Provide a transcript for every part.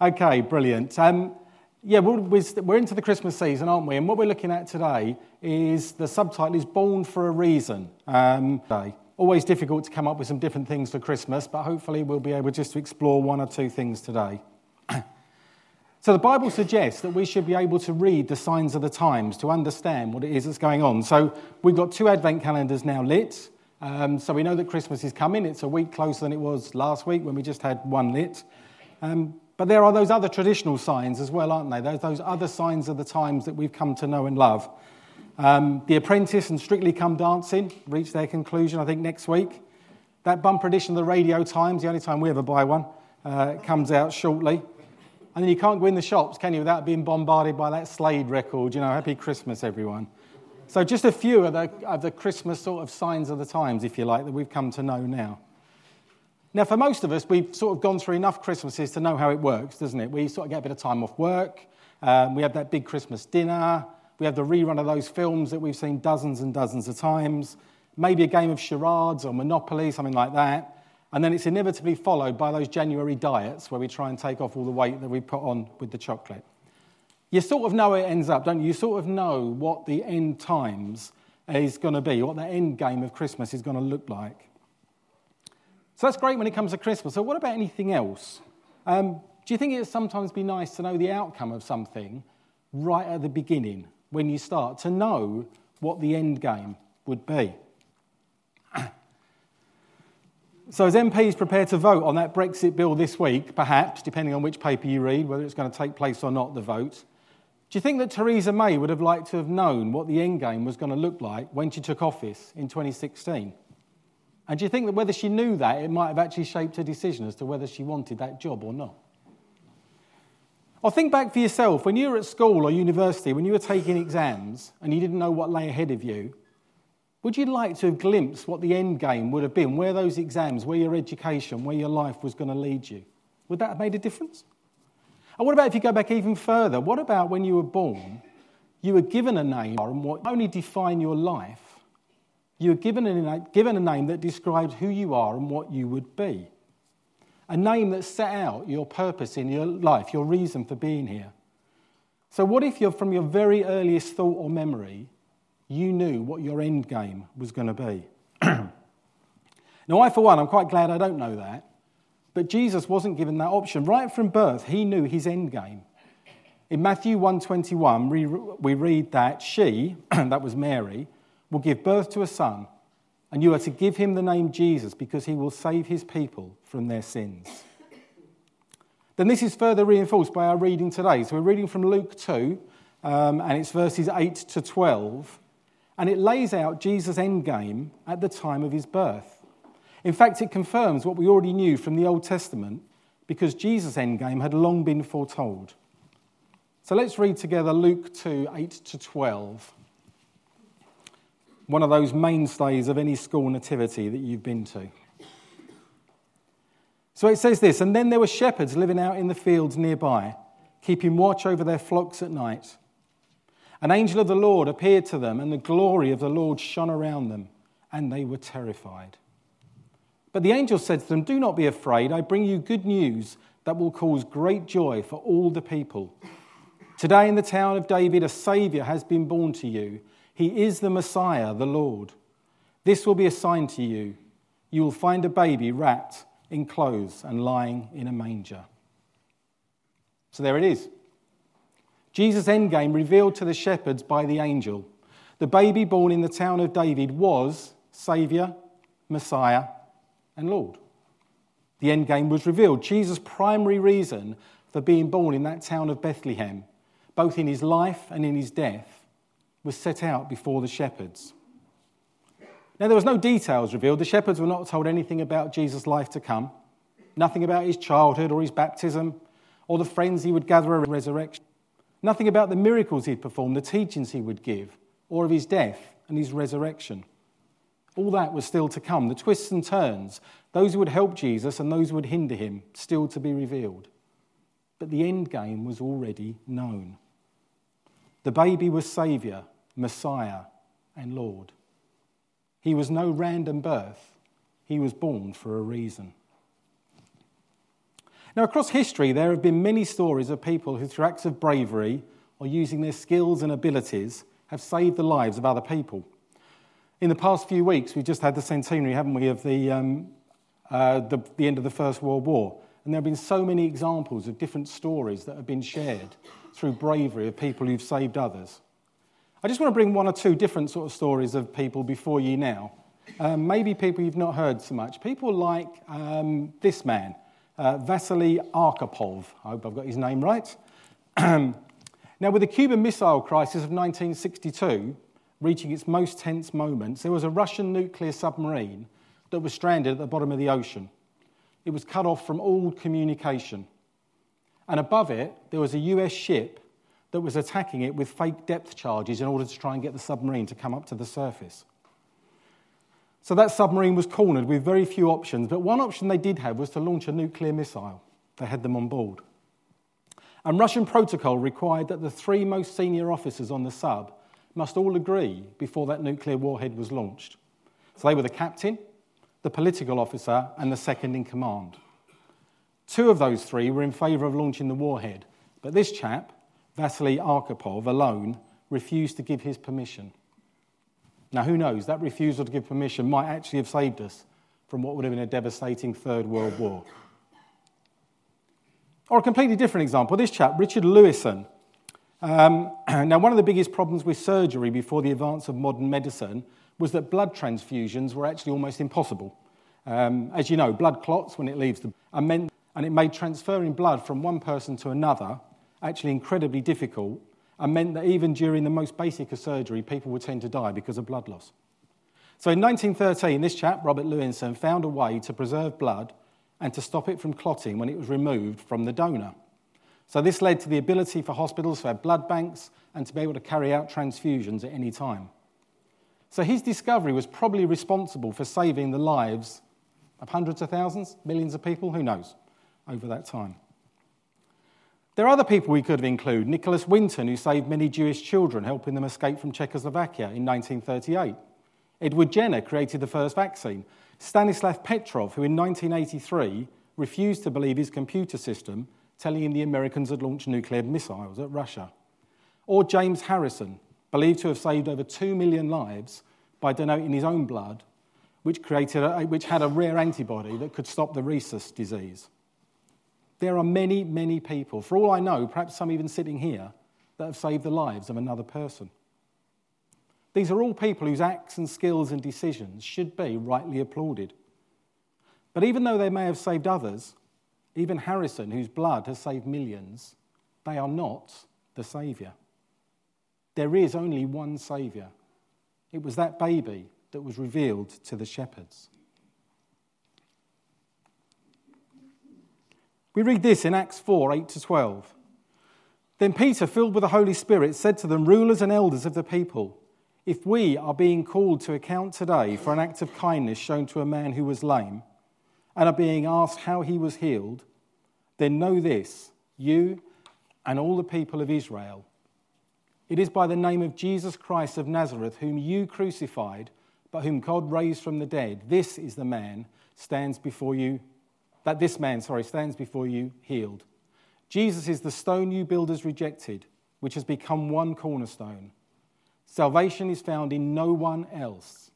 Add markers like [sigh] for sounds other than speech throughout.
Okay, brilliant. Um, yeah, we're, we're into the Christmas season, aren't we? And what we're looking at today is the subtitle is Born for a Reason. Um, always difficult to come up with some different things for Christmas, but hopefully we'll be able just to explore one or two things today. [clears throat] so the Bible suggests that we should be able to read the signs of the times to understand what it is that's going on. So we've got two advent calendars now lit. Um, so we know that Christmas is coming. It's a week closer than it was last week when we just had one lit. Um, but there are those other traditional signs as well, aren't they? Those, those other signs of the times that we've come to know and love. Um, the Apprentice and Strictly Come Dancing reach their conclusion, I think, next week. That bumper edition of the Radio Times, the only time we ever buy one, uh, comes out shortly. And then you can't go in the shops, can you, without being bombarded by that Slade record, you know, Happy Christmas, everyone. So, just a few of the, of the Christmas sort of signs of the times, if you like, that we've come to know now. Now, for most of us, we've sort of gone through enough Christmases to know how it works, doesn't it? We sort of get a bit of time off work, um, we have that big Christmas dinner, we have the rerun of those films that we've seen dozens and dozens of times, maybe a game of charades or Monopoly, something like that. And then it's inevitably followed by those January diets where we try and take off all the weight that we put on with the chocolate you sort of know it ends up, don't you? You sort of know what the end times is going to be, what the end game of Christmas is going to look like. So that's great when it comes to Christmas. So, what about anything else? Um, do you think it'd sometimes be nice to know the outcome of something right at the beginning when you start, to know what the end game would be? [clears throat] So, as MPs prepare to vote on that Brexit bill this week, perhaps, depending on which paper you read, whether it's going to take place or not, the vote, do you think that Theresa May would have liked to have known what the end game was going to look like when she took office in 2016? And do you think that whether she knew that, it might have actually shaped her decision as to whether she wanted that job or not? Or think back for yourself when you were at school or university, when you were taking exams and you didn't know what lay ahead of you. Would you like to have glimpsed what the end game would have been, where those exams, where your education, where your life was going to lead you? Would that have made a difference? And what about if you go back even further? What about when you were born, you were given a name and what only define your life? You were given a, given a name that described who you are and what you would be. A name that set out your purpose in your life, your reason for being here. So, what if you're from your very earliest thought or memory, you knew what your end game was going to be? [clears throat] now, I, for one, I'm quite glad I don't know that but Jesus wasn't given that option. Right from birth, he knew his end game. In Matthew 1:21, we, we read that she, [clears throat] that was Mary, will give birth to a son, and you are to give him the name Jesus because he will save his people from their sins. Then this is further reinforced by our reading today. So we're reading from Luke 2, um, and it's verses 8 to 12, and it lays out Jesus' end game at the time of his birth. In fact, it confirms what we already knew from the Old Testament because Jesus' endgame had long been foretold. So let's read together Luke 2 8 to 12. One of those mainstays of any school nativity that you've been to. So it says this And then there were shepherds living out in the fields nearby, keeping watch over their flocks at night. An angel of the Lord appeared to them, and the glory of the Lord shone around them, and they were terrified. But the angel said to them, Do not be afraid. I bring you good news that will cause great joy for all the people. Today in the town of David, a Savior has been born to you. He is the Messiah, the Lord. This will be a sign to you. You will find a baby wrapped in clothes and lying in a manger. So there it is. Jesus' endgame revealed to the shepherds by the angel. The baby born in the town of David was Saviour, Messiah, and Lord. The endgame was revealed. Jesus' primary reason for being born in that town of Bethlehem, both in his life and in his death, was set out before the shepherds. Now, there was no details revealed. The shepherds were not told anything about Jesus' life to come, nothing about his childhood or his baptism or the friends he would gather at resurrection, nothing about the miracles he'd perform, the teachings he would give, or of his death and his resurrection. All that was still to come. The twists and turns, those who would help Jesus and those who would hinder him, still to be revealed. But the end game was already known. The baby was Saviour, Messiah, and Lord. He was no random birth, he was born for a reason. Now, across history, there have been many stories of people who, through acts of bravery or using their skills and abilities, have saved the lives of other people. In the past few weeks, we've just had the centenary, haven't we, of the, um, uh, the, the end of the First World War. And there have been so many examples of different stories that have been shared through bravery of people who've saved others. I just want to bring one or two different sort of stories of people before you now. Um, maybe people you've not heard so much. People like um, this man, uh, Vasily Arkhipov. I hope I've got his name right. [clears throat] now, with the Cuban Missile Crisis of 1962 reaching its most tense moments, there was a Russian nuclear submarine that was stranded at the bottom of the ocean. It was cut off from all communication. And above it, there was a US ship that was attacking it with fake depth charges in order to try and get the submarine to come up to the surface. So that submarine was cornered with very few options, but one option they did have was to launch a nuclear missile. They had them on board. And Russian protocol required that the three most senior officers on the sub must all agree before that nuclear warhead was launched. So they were the captain, the political officer, and the second in command. Two of those three were in favour of launching the warhead, but this chap, Vasily Arkhipov, alone, refused to give his permission. Now, who knows? That refusal to give permission might actually have saved us from what would have been a devastating Third World War. Or a completely different example this chap, Richard Lewisohn. Um, [clears throat] now, one of the biggest problems with surgery before the advance of modern medicine was that blood transfusions were actually almost impossible. Um, as you know, blood clots when it leaves the and, meant, and it made transferring blood from one person to another actually incredibly difficult and meant that even during the most basic of surgery, people would tend to die because of blood loss. So in 1913, this chap, Robert Lewinson, found a way to preserve blood and to stop it from clotting when it was removed from the donor. So this led to the ability for hospitals to have blood banks and to be able to carry out transfusions at any time. So his discovery was probably responsible for saving the lives of hundreds of thousands, millions of people, who knows, over that time. There are other people we could have included. Nicholas Winton, who saved many Jewish children, helping them escape from Czechoslovakia in 1938. Edward Jenner created the first vaccine. Stanislav Petrov, who in 1983 refused to believe his computer system, telling him the Americans had launched nuclear missiles at Russia. Or James Harrison, believed to have saved over 2 million lives by donating his own blood, which, created a, which had a rare antibody that could stop the rhesus disease. There are many, many people, for all I know, perhaps some even sitting here, that have saved the lives of another person. These are all people whose acts and skills and decisions should be rightly applauded. But even though they may have saved others, even Harrison, whose blood has saved millions, they are not the Saviour. There is only one Saviour. It was that baby that was revealed to the shepherds. We read this in Acts 4 8 to 12. Then Peter, filled with the Holy Spirit, said to them, Rulers and elders of the people, if we are being called to account today for an act of kindness shown to a man who was lame, and are being asked how he was healed, then know this, you and all the people of Israel. It is by the name of Jesus Christ of Nazareth, whom you crucified, but whom God raised from the dead. This is the man stands before you that this man, sorry, stands before you healed. Jesus is the stone you builders rejected, which has become one cornerstone. Salvation is found in no one else,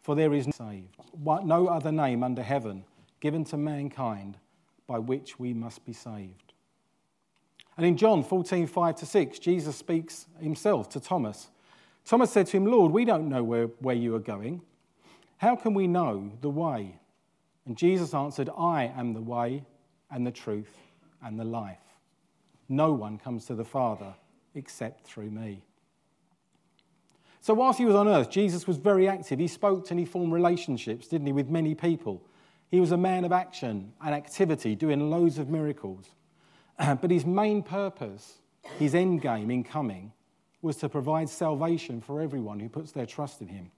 for there is saved, no other name under heaven given to mankind by which we must be saved. And in John 14, 5 to 6, Jesus speaks himself to Thomas. Thomas said to him, Lord, we don't know where, where you are going. How can we know the way? And Jesus answered, I am the way and the truth and the life. No one comes to the Father except through me. So, whilst he was on earth, Jesus was very active. He spoke and he formed relationships, didn't he, with many people. He was a man of action and activity, doing loads of miracles. [clears throat] but his main purpose, his end game in coming, was to provide salvation for everyone who puts their trust in him.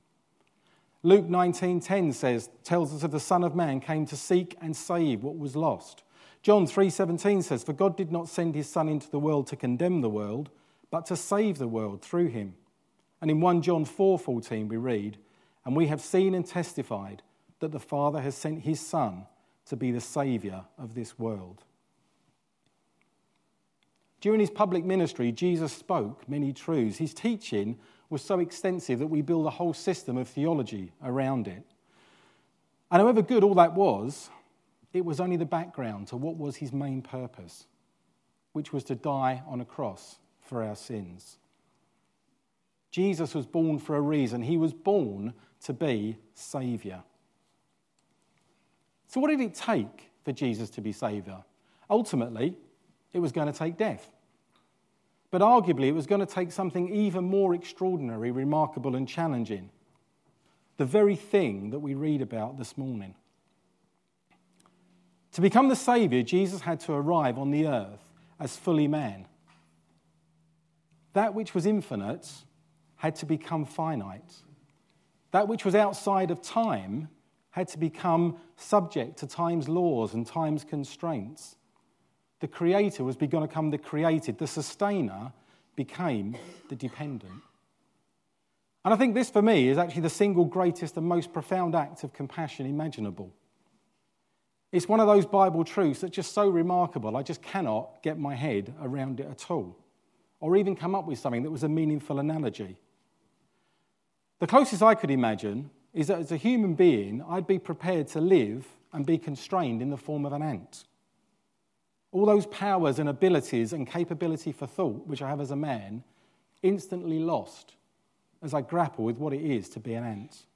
Luke 19:10 says tells us of the son of man came to seek and save what was lost. John 3:17 says for God did not send his son into the world to condemn the world but to save the world through him. And in 1 John 4:14 we read and we have seen and testified that the Father has sent his son to be the savior of this world. During his public ministry, Jesus spoke many truths. His teaching was so extensive that we build a whole system of theology around it. And however good all that was, it was only the background to what was his main purpose, which was to die on a cross for our sins. Jesus was born for a reason. He was born to be Saviour. So, what did it take for Jesus to be Saviour? Ultimately, it was going to take death. But arguably, it was going to take something even more extraordinary, remarkable, and challenging. The very thing that we read about this morning. To become the Saviour, Jesus had to arrive on the earth as fully man. That which was infinite had to become finite. That which was outside of time had to become subject to time's laws and time's constraints. The creator was going to become the created. The sustainer became the dependent. And I think this, for me, is actually the single greatest and most profound act of compassion imaginable. It's one of those Bible truths that's just so remarkable, I just cannot get my head around it at all, or even come up with something that was a meaningful analogy. The closest I could imagine is that as a human being, I'd be prepared to live and be constrained in the form of an ant. All those powers and abilities and capability for thought, which I have as a man, instantly lost as I grapple with what it is to be an ant.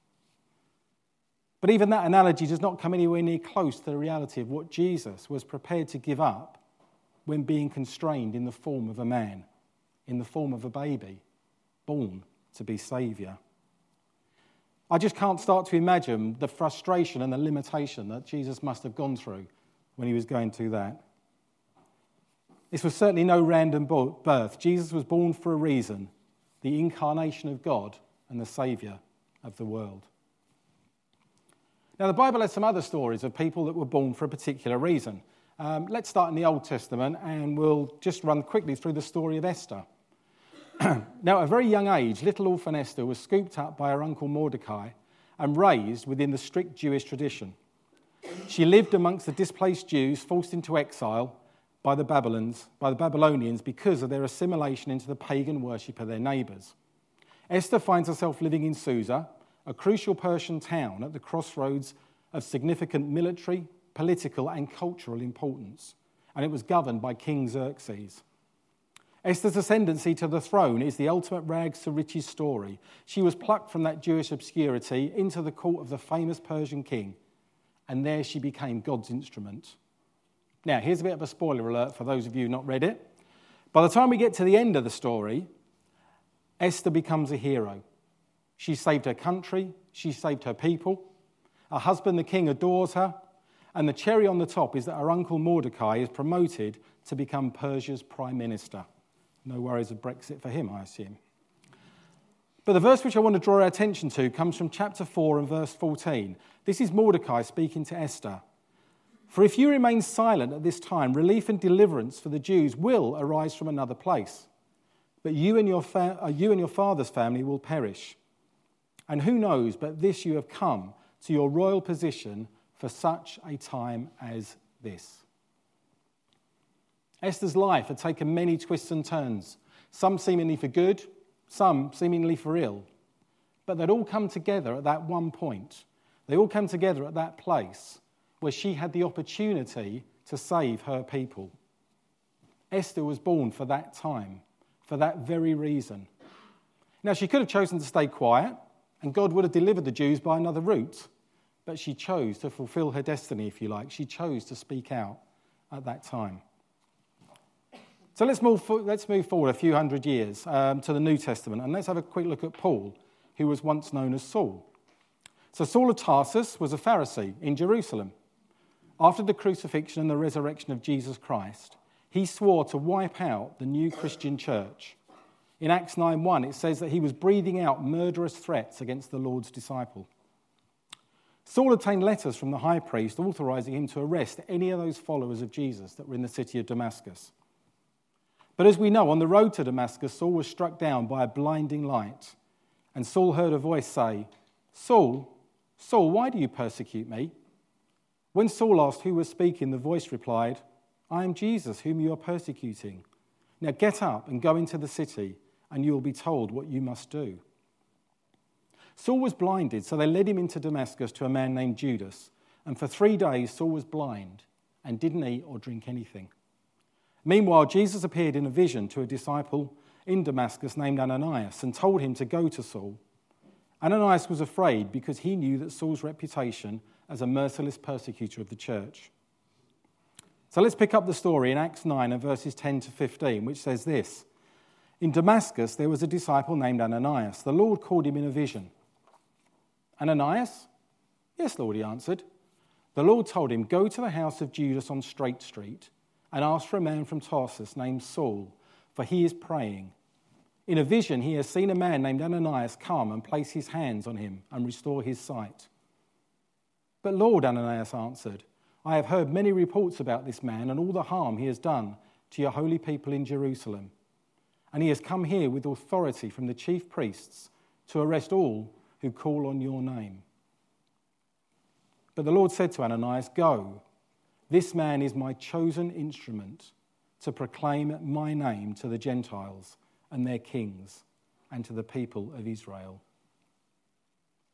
But even that analogy does not come anywhere near close to the reality of what Jesus was prepared to give up when being constrained in the form of a man, in the form of a baby, born to be Saviour. I just can't start to imagine the frustration and the limitation that Jesus must have gone through when he was going through that. This was certainly no random birth. Jesus was born for a reason the incarnation of God and the Saviour of the world. Now, the Bible has some other stories of people that were born for a particular reason. Um, let's start in the Old Testament and we'll just run quickly through the story of Esther. [clears throat] now, at a very young age, little orphan Esther was scooped up by her uncle Mordecai and raised within the strict Jewish tradition. She lived amongst the displaced Jews forced into exile by the Babylons, by the Babylonians because of their assimilation into the pagan worship of their neighbors. Esther finds herself living in Susa, a crucial Persian town at the crossroads of significant military, political, and cultural importance, and it was governed by King Xerxes. Esther's ascendancy to the throne is the ultimate rags to riches story. She was plucked from that Jewish obscurity into the court of the famous Persian king, and there she became God's instrument. Now, here's a bit of a spoiler alert for those of you not read it. By the time we get to the end of the story, Esther becomes a hero. She saved her country, she saved her people. Her husband, the king, adores her. And the cherry on the top is that her uncle Mordecai is promoted to become Persia's prime minister. No worries of Brexit for him, I assume. But the verse which I want to draw our attention to comes from chapter 4 and verse 14. This is Mordecai speaking to Esther. For if you remain silent at this time, relief and deliverance for the Jews will arise from another place. But you and your, fa- uh, you and your father's family will perish. And who knows, but this you have come to your royal position for such a time as this. Esther's life had taken many twists and turns, some seemingly for good, some seemingly for ill. But they'd all come together at that one point. They all come together at that place where she had the opportunity to save her people. Esther was born for that time, for that very reason. Now, she could have chosen to stay quiet, and God would have delivered the Jews by another route, but she chose to fulfill her destiny, if you like. She chose to speak out at that time. So let's move, let's move forward a few hundred years um, to the New Testament and let's have a quick look at Paul, who was once known as Saul. So, Saul of Tarsus was a Pharisee in Jerusalem. After the crucifixion and the resurrection of Jesus Christ, he swore to wipe out the new Christian church. In Acts 9:1 it says that he was breathing out murderous threats against the Lord's disciple. Saul obtained letters from the high priest authorizing him to arrest any of those followers of Jesus that were in the city of Damascus. But as we know, on the road to Damascus, Saul was struck down by a blinding light. And Saul heard a voice say, Saul, Saul, why do you persecute me? When Saul asked who was speaking, the voice replied, I am Jesus, whom you are persecuting. Now get up and go into the city, and you will be told what you must do. Saul was blinded, so they led him into Damascus to a man named Judas. And for three days, Saul was blind and didn't eat or drink anything. Meanwhile, Jesus appeared in a vision to a disciple in Damascus named Ananias and told him to go to Saul. Ananias was afraid because he knew that Saul's reputation as a merciless persecutor of the church. So let's pick up the story in Acts 9 and verses 10 to 15, which says this In Damascus, there was a disciple named Ananias. The Lord called him in a vision. Ananias? Yes, Lord, he answered. The Lord told him, Go to the house of Judas on Straight Street and ask for a man from Tarsus named Saul, for he is praying. In a vision, he has seen a man named Ananias come and place his hands on him and restore his sight. But Lord, Ananias answered, I have heard many reports about this man and all the harm he has done to your holy people in Jerusalem. And he has come here with authority from the chief priests to arrest all who call on your name. But the Lord said to Ananias, Go, this man is my chosen instrument to proclaim my name to the Gentiles and their kings and to the people of Israel.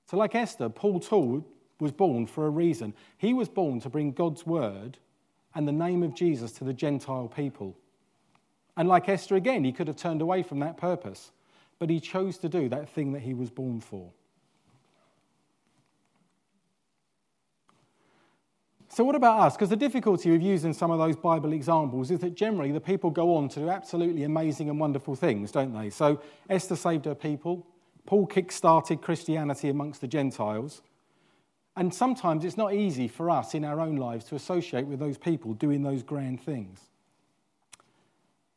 So, like Esther, Paul too was born for a reason. He was born to bring God's word and the name of Jesus to the Gentile people. And like Esther again, he could have turned away from that purpose, but he chose to do that thing that he was born for. So, what about us? Because the difficulty with using some of those Bible examples is that generally the people go on to do absolutely amazing and wonderful things, don't they? So, Esther saved her people, Paul kick started Christianity amongst the Gentiles. And sometimes it's not easy for us in our own lives to associate with those people doing those grand things.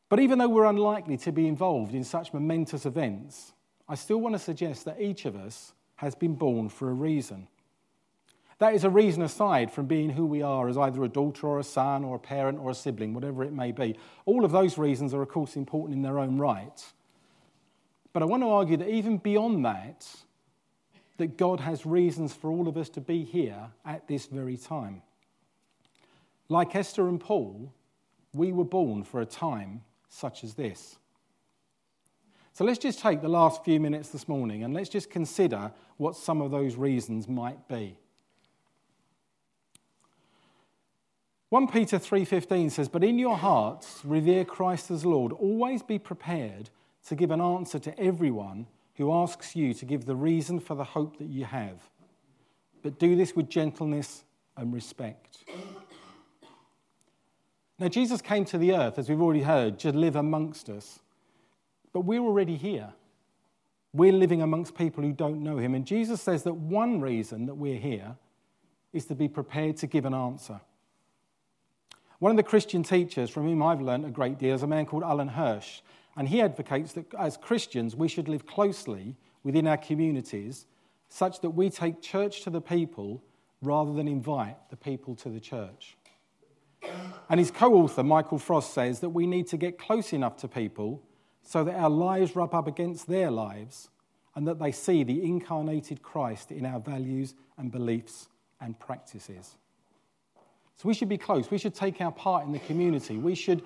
But even though we're unlikely to be involved in such momentous events, I still want to suggest that each of us has been born for a reason. That is a reason aside from being who we are as either a daughter or a son or a parent or a sibling, whatever it may be. All of those reasons are, of course, important in their own right. But I want to argue that even beyond that, that God has reasons for all of us to be here at this very time. Like Esther and Paul, we were born for a time such as this. So let's just take the last few minutes this morning and let's just consider what some of those reasons might be. 1 Peter 3:15 says, "But in your hearts revere Christ as Lord. Always be prepared to give an answer to everyone who asks you to give the reason for the hope that you have. But do this with gentleness and respect." Now Jesus came to the earth as we've already heard to live amongst us. But we're already here. We're living amongst people who don't know him. And Jesus says that one reason that we're here is to be prepared to give an answer. One of the Christian teachers from whom I've learned a great deal is a man called Alan Hirsch. And he advocates that as Christians, we should live closely within our communities such that we take church to the people rather than invite the people to the church. And his co author, Michael Frost, says that we need to get close enough to people so that our lives rub up against their lives and that they see the incarnated Christ in our values and beliefs and practices. So we should be close. We should take our part in the community. We should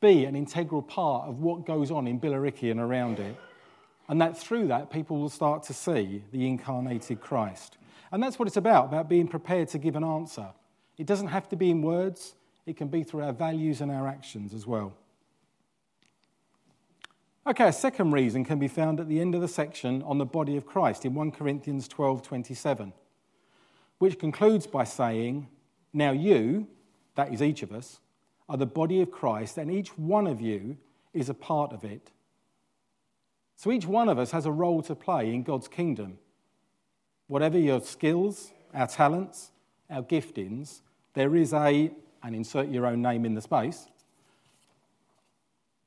be an integral part of what goes on in Billericay and around it. And that through that, people will start to see the incarnated Christ. And that's what it's about, about being prepared to give an answer. It doesn't have to be in words, it can be through our values and our actions as well. Okay, a second reason can be found at the end of the section on the body of Christ in 1 Corinthians 12 27, which concludes by saying, now, you, that is each of us, are the body of Christ, and each one of you is a part of it. So each one of us has a role to play in God's kingdom. Whatever your skills, our talents, our giftings, there is a, and insert your own name in the space,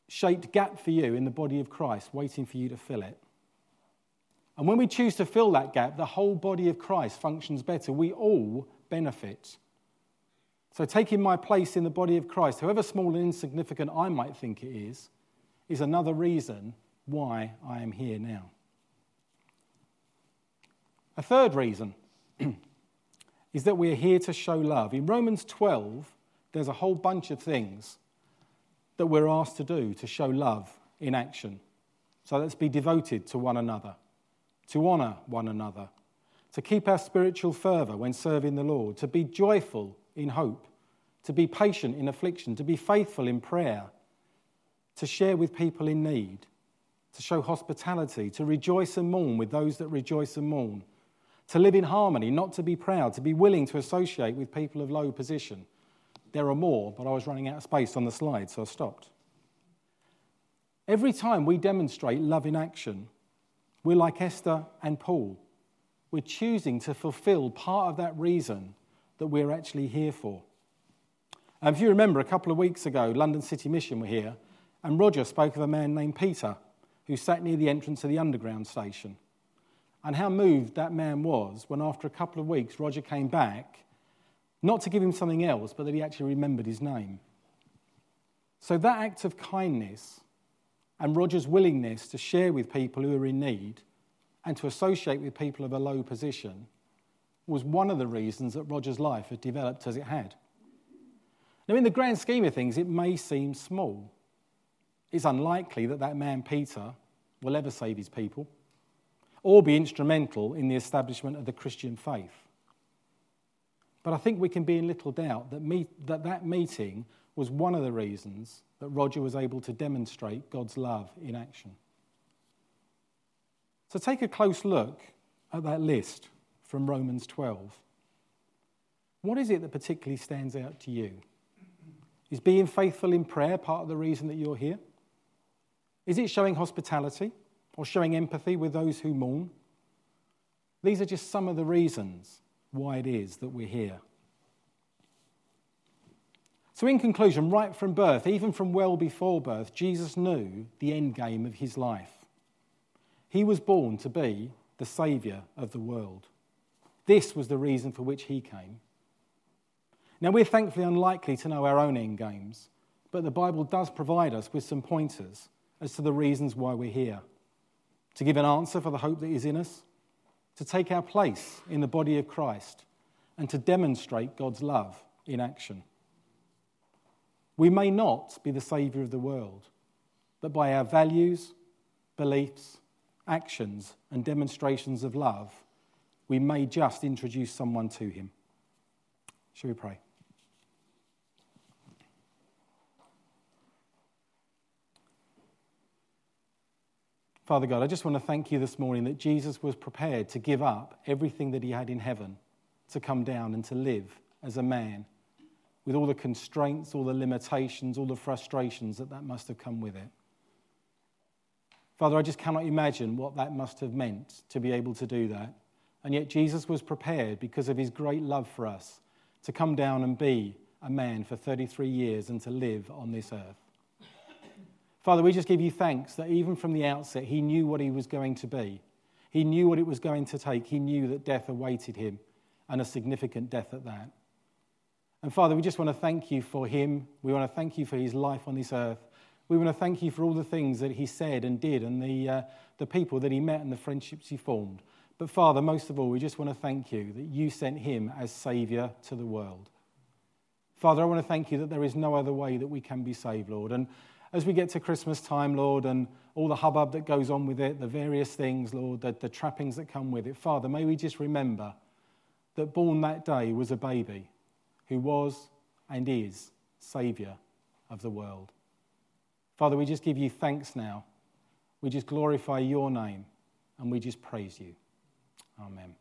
shaped gap for you in the body of Christ, waiting for you to fill it. And when we choose to fill that gap, the whole body of Christ functions better. We all benefit. So, taking my place in the body of Christ, however small and insignificant I might think it is, is another reason why I am here now. A third reason [clears throat] is that we're here to show love. In Romans 12, there's a whole bunch of things that we're asked to do to show love in action. So let's be devoted to one another, to honour one another, to keep our spiritual fervour when serving the Lord, to be joyful in hope, to be patient in affliction, to be faithful in prayer, to share with people in need, to show hospitality, to rejoice and mourn with those that rejoice and mourn, to live in harmony, not to be proud, to be willing to associate with people of low position. There are more, but I was running out of space on the slide, so I stopped. Every time we demonstrate love in action, we're like Esther and Paul. We're choosing to fulfill part of that reason that we're actually here for. And if you remember, a couple of weeks ago, London City Mission were here, and Roger spoke of a man named Peter who sat near the entrance of the underground station. And how moved that man was when, after a couple of weeks, Roger came back, not to give him something else, but that he actually remembered his name. So, that act of kindness and Roger's willingness to share with people who are in need and to associate with people of a low position was one of the reasons that Roger's life had developed as it had. Now, in the grand scheme of things, it may seem small. It's unlikely that that man, Peter, will ever save his people or be instrumental in the establishment of the Christian faith. But I think we can be in little doubt that that, that meeting was one of the reasons that Roger was able to demonstrate God's love in action. So take a close look at that list from Romans 12. What is it that particularly stands out to you? Is being faithful in prayer part of the reason that you're here? Is it showing hospitality or showing empathy with those who mourn? These are just some of the reasons why it is that we're here. So, in conclusion, right from birth, even from well before birth, Jesus knew the end game of his life. He was born to be the Saviour of the world. This was the reason for which he came. Now, we're thankfully unlikely to know our own end games, but the Bible does provide us with some pointers as to the reasons why we're here to give an answer for the hope that is in us, to take our place in the body of Christ, and to demonstrate God's love in action. We may not be the Saviour of the world, but by our values, beliefs, actions, and demonstrations of love, we may just introduce someone to Him. Shall we pray? Father God, I just want to thank you this morning that Jesus was prepared to give up everything that he had in heaven to come down and to live as a man with all the constraints, all the limitations, all the frustrations that that must have come with it. Father, I just cannot imagine what that must have meant to be able to do that. And yet, Jesus was prepared because of his great love for us to come down and be a man for 33 years and to live on this earth. Father, we just give you thanks that even from the outset, he knew what he was going to be. He knew what it was going to take. He knew that death awaited him, and a significant death at that. And Father, we just want to thank you for him. We want to thank you for his life on this earth. We want to thank you for all the things that he said and did and the, uh, the people that he met and the friendships he formed. But Father, most of all, we just want to thank you that you sent him as Saviour to the world. Father, I want to thank you that there is no other way that we can be saved, Lord. And as we get to Christmas time, Lord, and all the hubbub that goes on with it, the various things, Lord, the, the trappings that come with it, Father, may we just remember that born that day was a baby who was and is Saviour of the world. Father, we just give you thanks now. We just glorify your name and we just praise you. Amen.